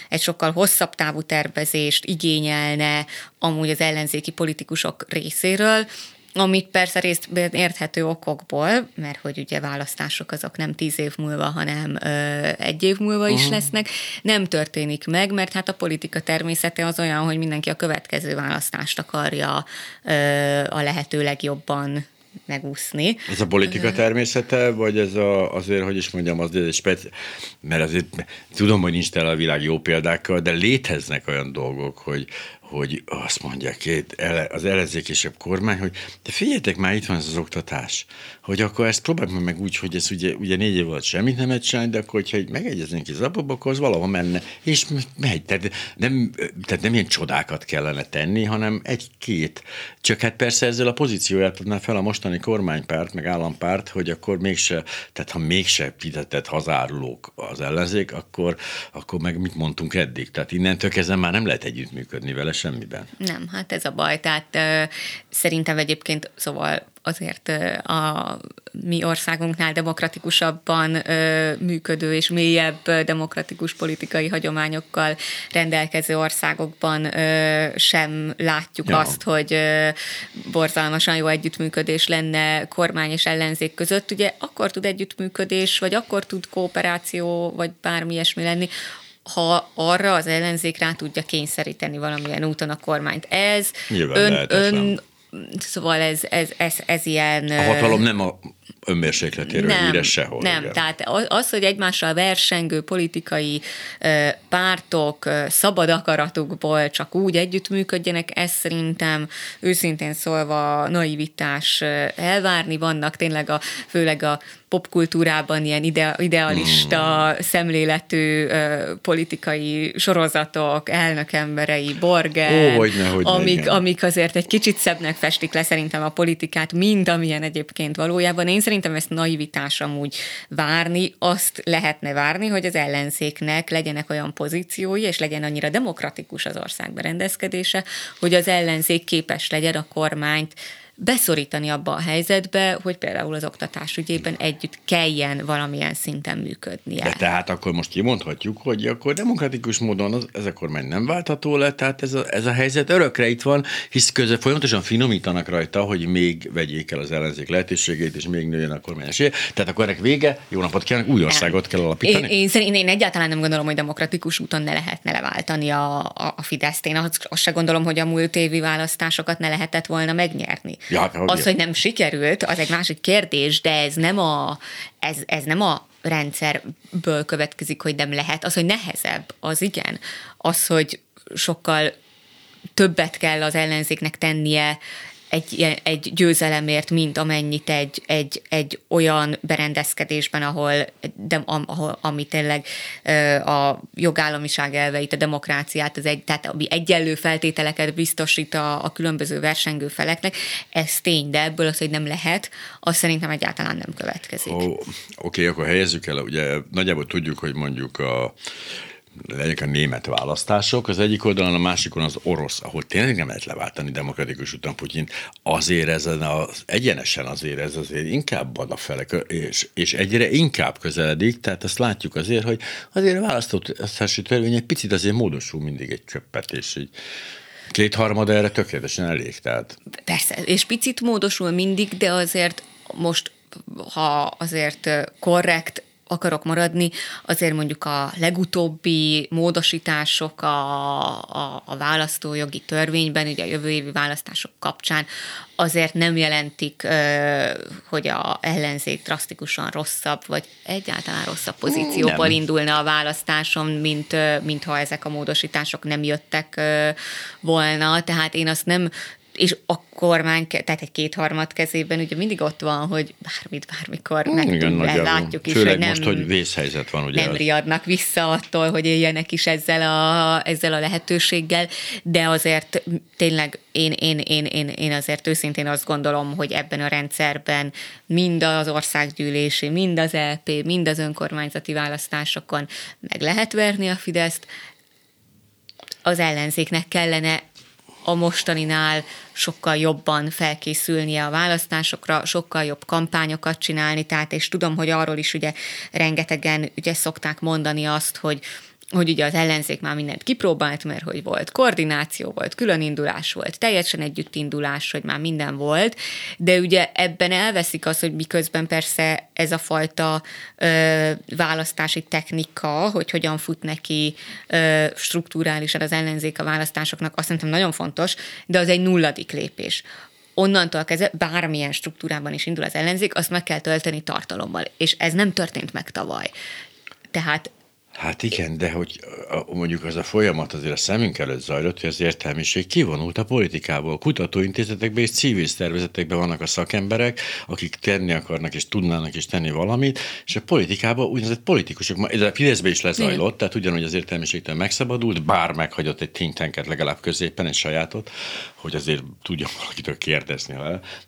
egy sokkal hosszabb távú tervezést igényelne amúgy az ellenzéki politikusok részéről, amit persze részben érthető okokból, mert hogy ugye választások azok nem tíz év múlva, hanem ö, egy év múlva is uh-huh. lesznek, nem történik meg, mert hát a politika természete az olyan, hogy mindenki a következő választást akarja ö, a lehető legjobban megúszni. Ez a politika természete, vagy ez a, azért, hogy is mondjam, az egy speci... mert azért tudom, hogy nincs tele a világ jó példákkal, de léteznek olyan dolgok, hogy, hogy azt mondják az ellenzékesebb kormány, hogy de figyeljetek már, itt van ez az oktatás, hogy akkor ezt próbáljuk meg úgy, hogy ez ugye, ugye négy év alatt semmit nem csinálni, de akkor, hogyha megegyeznénk az abba, akkor az valahol menne, és megy. Tehát nem, tehát nem ilyen csodákat kellene tenni, hanem egy-két. Csak hát persze ezzel a pozícióját adná fel a mostani kormánypárt, meg állampárt, hogy akkor mégse, tehát ha mégse fizetett hazárulók az ellenzék, akkor, akkor meg mit mondtunk eddig? Tehát innentől kezdve már nem lehet együttműködni vele semmiben. Nem, hát ez a baj. Tehát szerintem egyébként, szóval azért a mi országunknál demokratikusabban működő és mélyebb demokratikus politikai hagyományokkal rendelkező országokban sem látjuk ja. azt, hogy borzalmasan jó együttműködés lenne kormány és ellenzék között. Ugye akkor tud együttműködés, vagy akkor tud kooperáció, vagy bármi ilyesmi lenni, ha arra az ellenzék rá tudja kényszeríteni valamilyen úton a kormányt. Ez ön, ön, szóval ez, ez, ez, ez ilyen... A hatalom nem a önmérsékletéről nem, híres sehol. Nem, igen. tehát az, hogy egymással versengő politikai pártok szabad akaratukból csak úgy együttműködjenek, ez szerintem őszintén szólva naivitás elvárni. Vannak tényleg a, főleg a popkultúrában ilyen ide, idealista mm. szemléletű uh, politikai sorozatok, elnökemberei, Borger, Ó, hogyne, hogyne, amik, amik azért egy kicsit szebbnek festik le szerintem a politikát, mint amilyen egyébként valójában. Én szerintem ezt naivitás amúgy várni, azt lehetne várni, hogy az ellenzéknek legyenek olyan pozíciói, és legyen annyira demokratikus az ország berendezkedése, hogy az ellenzék képes legyen a kormányt beszorítani abba a helyzetbe, hogy például az oktatás ügyében együtt kelljen valamilyen szinten működnie. De tehát akkor most kimondhatjuk, hogy akkor demokratikus módon az, ez a kormány nem váltható le, tehát ez a, ez a helyzet örökre itt van, hisz közben folyamatosan finomítanak rajta, hogy még vegyék el az ellenzék lehetőségét, és még nőjön a kormány esélye. Tehát akkor ennek vége, jó napot kívánok, új országot kell alapítani. Én, én, én egyáltalán nem gondolom, hogy demokratikus úton ne lehetne leváltani a, a, a Fideszt. Én azt, azt se gondolom, hogy a múlt évi választásokat ne lehetett volna megnyerni. Ja, hát, az, hogy nem sikerült, az egy másik kérdés, de ez nem a, ez, ez nem a rendszerből következik, hogy nem lehet. Az, hogy nehezebb, az igen. Az, hogy sokkal többet kell az ellenzéknek tennie egy, egy győzelemért, mint amennyit egy, egy, egy olyan berendezkedésben, ahol, de, ahol ami tényleg a jogállamiság elveit, a demokráciát, az egy, tehát ami egyenlő feltételeket biztosít a, a különböző versengő feleknek, ez tény, de ebből az, hogy nem lehet, az szerintem egyáltalán nem következik. Oh, Oké, akkor helyezzük el, ugye nagyjából tudjuk, hogy mondjuk a legyek a német választások, az egyik oldalon, a másikon az orosz, ahol tényleg nem lehet leváltani demokratikus után Putyint, azért ez az, egyenesen azért ez azért inkább ad a felek, és, és egyre inkább közeledik, tehát azt látjuk azért, hogy azért a választási törvény egy picit azért módosul mindig egy csöppet, és így kétharmad erre tökéletesen elég. Tehát. Persze, és picit módosul mindig, de azért most ha azért korrekt akarok maradni, azért mondjuk a legutóbbi módosítások a, a, a választójogi törvényben, ugye a jövő évi választások kapcsán azért nem jelentik, hogy a ellenzék drasztikusan rosszabb, vagy egyáltalán rosszabb pozícióból nem. indulna a választáson, mint, mint ha ezek a módosítások nem jöttek volna. Tehát én azt nem és a kormány, tehát egy kétharmad kezében ugye mindig ott van, hogy bármit, bármikor meg Igen, látjuk is, Főleg hogy nem, most, hogy vészhelyzet van. Ugye nem az... riadnak vissza attól, hogy éljenek is ezzel a, ezzel a lehetőséggel, de azért tényleg én, én, én, én, én azért őszintén azt gondolom, hogy ebben a rendszerben mind az országgyűlési, mind az LP, mind az önkormányzati választásokon meg lehet verni a Fideszt, az ellenzéknek kellene a mostaninál sokkal jobban felkészülnie a választásokra, sokkal jobb kampányokat csinálni, tehát és tudom, hogy arról is ugye rengetegen ugye szokták mondani azt, hogy hogy ugye az ellenzék már mindent kipróbált, mert hogy volt koordináció, volt különindulás, volt teljesen együttindulás, hogy már minden volt, de ugye ebben elveszik az, hogy miközben persze ez a fajta ö, választási technika, hogy hogyan fut neki ö, strukturálisan az ellenzék a választásoknak, azt szerintem nagyon fontos, de az egy nulladik lépés onnantól kezdve bármilyen struktúrában is indul az ellenzék, azt meg kell tölteni tartalommal, és ez nem történt meg tavaly. Tehát Hát igen, de hogy mondjuk az a folyamat azért a szemünk előtt zajlott, hogy az értelmiség kivonult a politikából. Kutatóintézetekben és civil szervezetekben vannak a szakemberek, akik tenni akarnak és tudnának is tenni valamit, és a politikában úgynevezett politikusok, ez a Fideszben is lezajlott, igen. tehát ugyanúgy az értelmiségtől megszabadult, bár meghagyott egy think legalább középen, egy sajátot, hogy azért tudjon valakitől kérdezni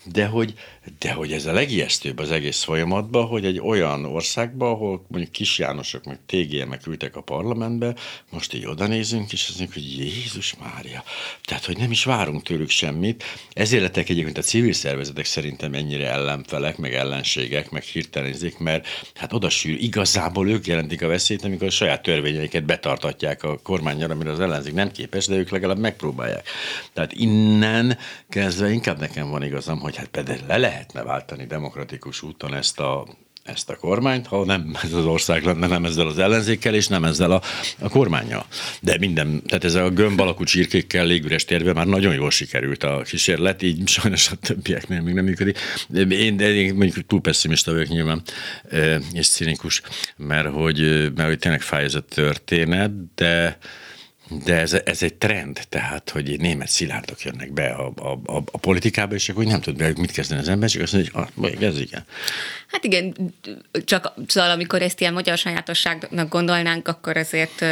de hogy, de hogy ez a legijesztőbb az egész folyamatban, hogy egy olyan országban, ahol mondjuk Kis Jánosok, meg TGM ültek a parlamentbe, most így oda nézünk, és azt hogy Jézus Mária. Tehát, hogy nem is várunk tőlük semmit. Ezért lettek egyébként a civil szervezetek szerintem ennyire ellenfelek, meg ellenségek, meg hirtelenézik, mert hát oda sűr, igazából ők jelentik a veszélyt, amikor a saját törvényeiket betartatják a kormányra, amire az ellenzék nem képes, de ők legalább megpróbálják. Tehát innen kezdve inkább nekem van igazam, hogy hát pedig le lehetne váltani demokratikus úton ezt a ezt a kormányt, ha nem ez az ország lenne, nem ezzel az ellenzékkel, és nem ezzel a, a kormányjal. De minden, tehát ez a gömb alakú csirkékkel légüres térve már nagyon jól sikerült a kísérlet, így sajnos a többieknél még nem működik. Én, de én mondjuk túl pessimista vagyok nyilván, és cinikus, mert hogy, mert hogy tényleg fáj ez a történet, de de ez, ez egy trend, tehát, hogy német szilárdok jönnek be a, a, a, a politikába, és akkor nem tud mit kezdeni az ember, csak azt mondja, hogy ah, ez igen. Hát igen, csak szóval amikor ezt ilyen magyar sajátosságnak gondolnánk, akkor azért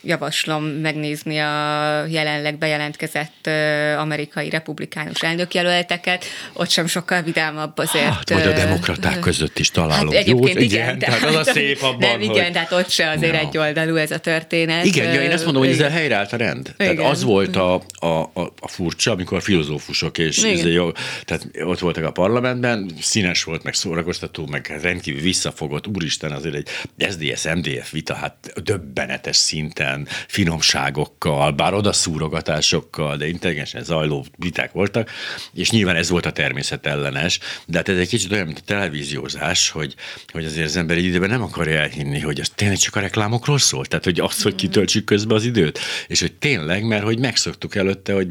javaslom megnézni a jelenleg bejelentkezett amerikai republikánus elnökjelölteket, ott sem sokkal vidámabb azért. Hát, vagy a demokraták között is találunk. Hát egyébként Jó, igen, tehát, tehát az a szép abban, Nem, hogy... igen, tehát ott se azért no. oldalú ez a történet. Igen, ja, én azt mondom, hogy ezzel helyreállt a rend. Tehát igen. az volt a, a, a, a furcsa, amikor filozófusok és jó, tehát ott voltak a parlamentben, színes volt, meg szórakoztató, meg rendkívül visszafogott, úristen, azért egy SZDSZ-MDF vita, hát döbbenetes szinten, finomságokkal, bár oda szúrogatásokkal, de intelligensen zajló viták voltak, és nyilván ez volt a természet ellenes, de hát ez egy kicsit olyan, mint a televíziózás, hogy, hogy azért az ember egy időben nem akarja elhinni, hogy az tényleg csak a reklámokról szól, tehát hogy az, hogy kitöltsük közben az időt, és hogy tényleg, mert hogy megszoktuk előtte, hogy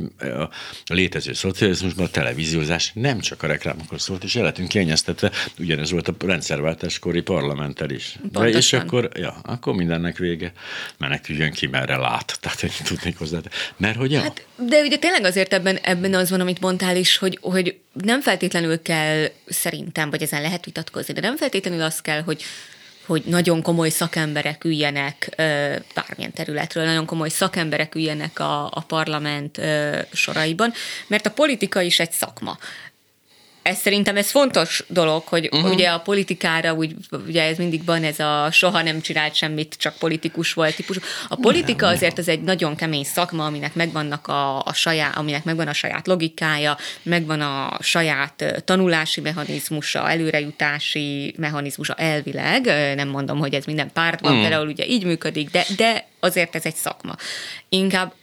a létező szocializmusban a televíziózás nem csak a reklámokról szólt, és életünk kényeztetve, ugyanez volt a rendszerváltáskori parlamenter is. De és akkor, ja, akkor mindennek vége. Meneküljön ki, merre lát. Tehát hogy tudnék hozzá. Mert hogy ja. Hát, de ugye tényleg azért ebben, ebben az van, amit mondtál is, hogy, hogy nem feltétlenül kell szerintem, vagy ezen lehet vitatkozni, de nem feltétlenül az kell, hogy hogy nagyon komoly szakemberek üljenek bármilyen területről, nagyon komoly szakemberek üljenek a, a parlament soraiban, mert a politika is egy szakma ez szerintem ez fontos dolog, hogy uh-huh. ugye a politikára, úgy, ugye ez mindig van ez a soha nem csinált semmit, csak politikus volt típus. A politika azért az egy nagyon kemény szakma, aminek megvannak a, a saját, aminek megvan a saját logikája, megvan a saját tanulási mechanizmusa, előrejutási mechanizmusa elvileg. Nem mondom, hogy ez minden pártban uh-huh. például ugye így működik, de, de azért ez egy szakma. Inkább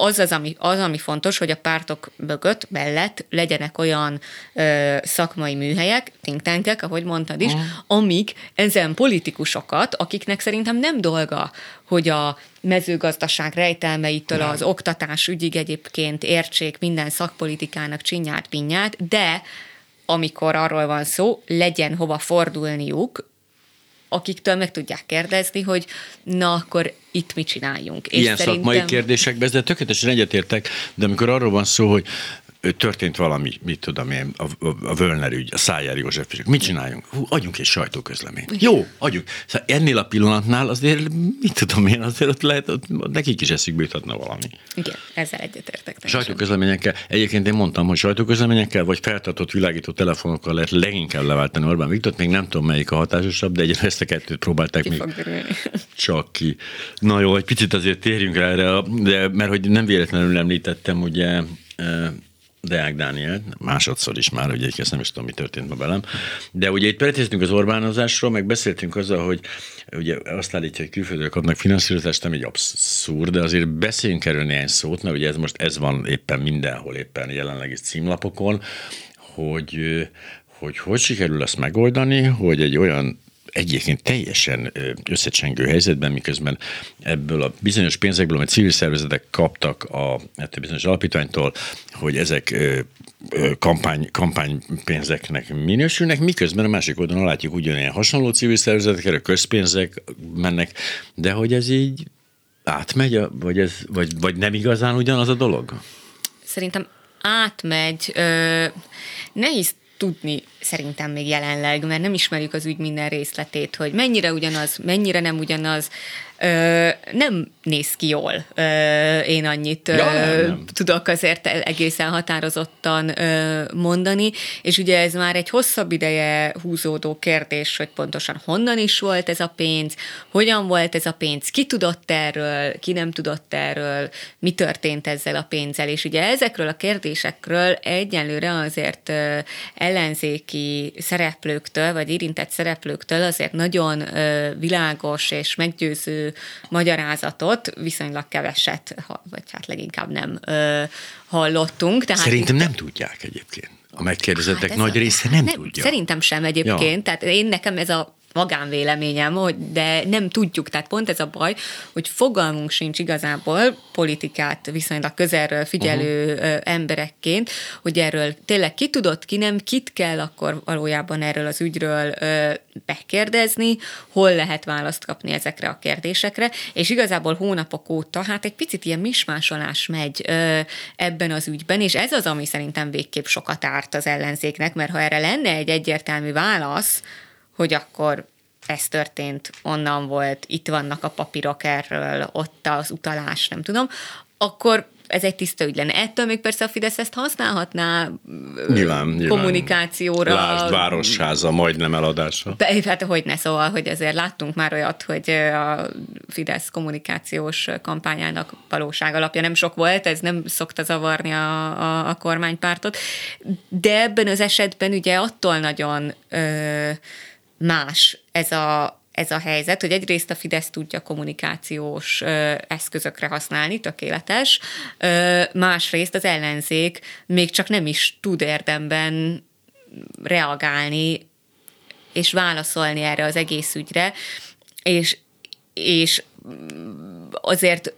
az az, ami, az, ami fontos, hogy a pártok mögött, mellett legyenek olyan ö, szakmai műhelyek, think tankek, ahogy mondtad is, uh. amik ezen politikusokat, akiknek szerintem nem dolga, hogy a mezőgazdaság rejtelmeitől nem. az oktatás ügyig egyébként értsék minden szakpolitikának csinyát, pinyát, de amikor arról van szó, legyen hova fordulniuk, akiktől meg tudják kérdezni, hogy na akkor itt mit csináljunk. Ilyen És szakmai szerintem... kérdésekben ezzel tökéletesen egyetértek, de amikor arról van szó, hogy történt valami, mit tudom én, a, a, a Völner ügy, a Szájár József ügy. Mit csináljunk? Hú, adjunk egy sajtóközleményt. Jó, adjuk. Szóval ennél a pillanatnál azért, mit tudom én, azért ott lehet, ott nekik is eszükbe juthatna valami. Igen, ezzel egyetértek. Sajtóközleményekkel, egyébként én mondtam, hogy sajtóközleményekkel vagy feltartott világító telefonokkal lehet leginkább leváltani Orbán Viktort, még nem tudom melyik a hatásosabb, de egyre ezt a kettőt próbálták ki még csak ki. Na jó, egy picit azért térjünk rá erre, de mert hogy nem véletlenül említettem, ugye Deák Dániel, másodszor is már, ugye ezt nem is tudom, mi történt ma velem. De ugye itt beszéltünk az Orbánozásról, meg beszéltünk azzal, hogy ugye azt állítja, hogy külföldről kapnak finanszírozást, nem egy abszurd, de azért beszéljünk erről néhány szót, mert ugye ez most ez van éppen mindenhol, éppen jelenleg is címlapokon, hogy hogy hogy sikerül ezt megoldani, hogy egy olyan egyébként teljesen összecsengő helyzetben, miközben ebből a bizonyos pénzekből, amit civil szervezetek kaptak a, a bizonyos alapítványtól, hogy ezek kampány, kampánypénzeknek minősülnek, miközben a másik oldalon látjuk ugyanilyen hasonló civil szervezetek, a közpénzek mennek, de hogy ez így átmegy, vagy, ez, vagy, vagy nem igazán ugyanaz a dolog? Szerintem átmegy. Ö, nehéz tudni szerintem még jelenleg, mert nem ismerjük az ügy minden részletét, hogy mennyire ugyanaz, mennyire nem ugyanaz. Ö, nem néz ki jól. Ö, én annyit ja, nem, nem. tudok azért egészen határozottan ö, mondani, és ugye ez már egy hosszabb ideje húzódó kérdés, hogy pontosan honnan is volt ez a pénz, hogyan volt ez a pénz, ki tudott erről, ki nem tudott erről, mi történt ezzel a pénzzel, és ugye ezekről a kérdésekről egyenlőre azért ö, ellenzéki szereplőktől, vagy érintett szereplőktől azért nagyon világos és meggyőző magyarázatot viszonylag keveset, vagy hát leginkább nem hallottunk. Tehát Szerintem nem tudják egyébként. A megkérdezettek hát nagy a, része nem, nem tudja. Szerintem sem egyébként. Ja. Tehát én nekem ez a magánvéleményem, hogy de nem tudjuk, tehát pont ez a baj, hogy fogalmunk sincs igazából politikát viszonylag közelről figyelő uh-huh. emberekként, hogy erről tényleg ki tudott, ki nem, kit kell akkor valójában erről az ügyről megkérdezni, hol lehet választ kapni ezekre a kérdésekre, és igazából hónapok óta hát egy picit ilyen mismásolás megy ebben az ügyben, és ez az, ami szerintem végképp sokat árt az ellenzéknek, mert ha erre lenne egy egyértelmű válasz, hogy akkor ez történt, onnan volt, itt vannak a papírok erről, ott az utalás, nem tudom, akkor ez egy tiszta ügy lenne. Ettől még persze a Fidesz ezt használhatná nyilván, kommunikációra. Nyilván. Lásd városháza, majdnem eladása. De, hát hogy ne, szóval, hogy azért láttunk már olyat, hogy a Fidesz kommunikációs kampányának valóság alapja nem sok volt, ez nem szokta zavarni a, a, a kormánypártot, de ebben az esetben ugye attól nagyon ö, más ez a, ez a helyzet, hogy egyrészt a Fidesz tudja kommunikációs ö, eszközökre használni, tökéletes, ö, másrészt az ellenzék még csak nem is tud érdemben reagálni és válaszolni erre az egész ügyre, és, és azért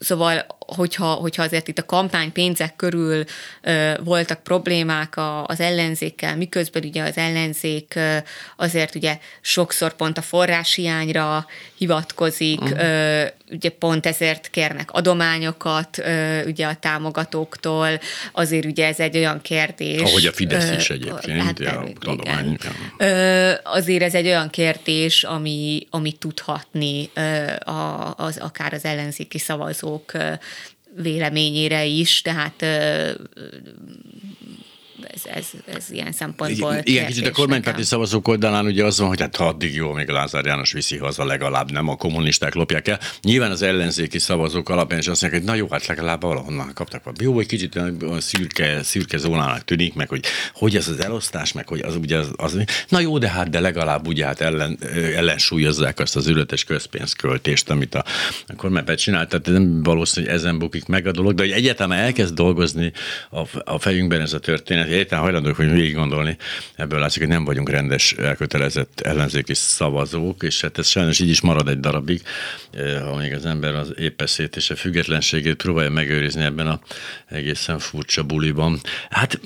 Szóval, hogyha, hogyha azért itt a kampánypénzek körül ö, voltak problémák a, az ellenzékkel, miközben ugye az ellenzék ö, azért ugye sokszor pont a forráshiányra hivatkozik, uh-huh. ö, ugye pont ezért kérnek adományokat ö, ugye a támogatóktól, azért ugye ez egy olyan kérdés. Ahogy a Fidesz is egyébként, hát, ja, adomány. Ö, azért ez egy olyan kérdés, ami, ami tudhatni ö, a, az, akár az ellenzéki szavazók véleményére is, tehát ez, ez, ez ilyen szempontból Igen, igen kicsit a kormánypárti szavazók oldalán ugye az van, hogy hát ha addig jó, még Lázár János viszi haza, legalább nem a kommunisták lopják el. Nyilván az ellenzéki szavazók alapján is azt mondják, hogy na jó, hát legalább valahonnan kaptak valami. Jó, egy kicsit szürke, szürke zónának tűnik, meg hogy hogy ez az elosztás, meg hogy az ugye az, az na jó, de hát de legalább ugye hát ellen, ellensúlyozzák azt az ületes közpénzköltést, amit a, a kormánypárt csinált. Tehát nem valószínű, hogy ezen bukik meg a dolog, de hogy egyáltalán elkezd dolgozni a, a fejünkben ez a történet, egyáltalán hajlandók hogy végig gondolni, ebből látszik, hogy nem vagyunk rendes, elkötelezett ellenzéki szavazók, és hát ez sajnos így is marad egy darabig, ha még az ember az épeszét és a függetlenségét próbálja megőrizni ebben a egészen furcsa buliban. Hát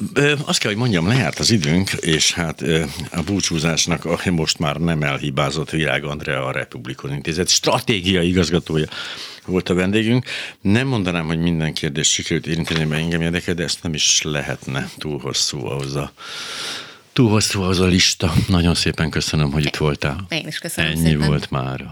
azt kell, hogy mondjam, lejárt az időnk, és hát a búcsúzásnak most már nem elhibázott Virág Andrea a Republikon Intézet stratégiai igazgatója volt a vendégünk. Nem mondanám, hogy minden kérdés sikerült érinteni, mert engem érdekel, de ezt nem is lehetne túl hosszú ahhoz a túl hosszú az a lista. Nagyon szépen köszönöm, hogy itt voltál. Én is köszönöm Ennyi szépen. volt már.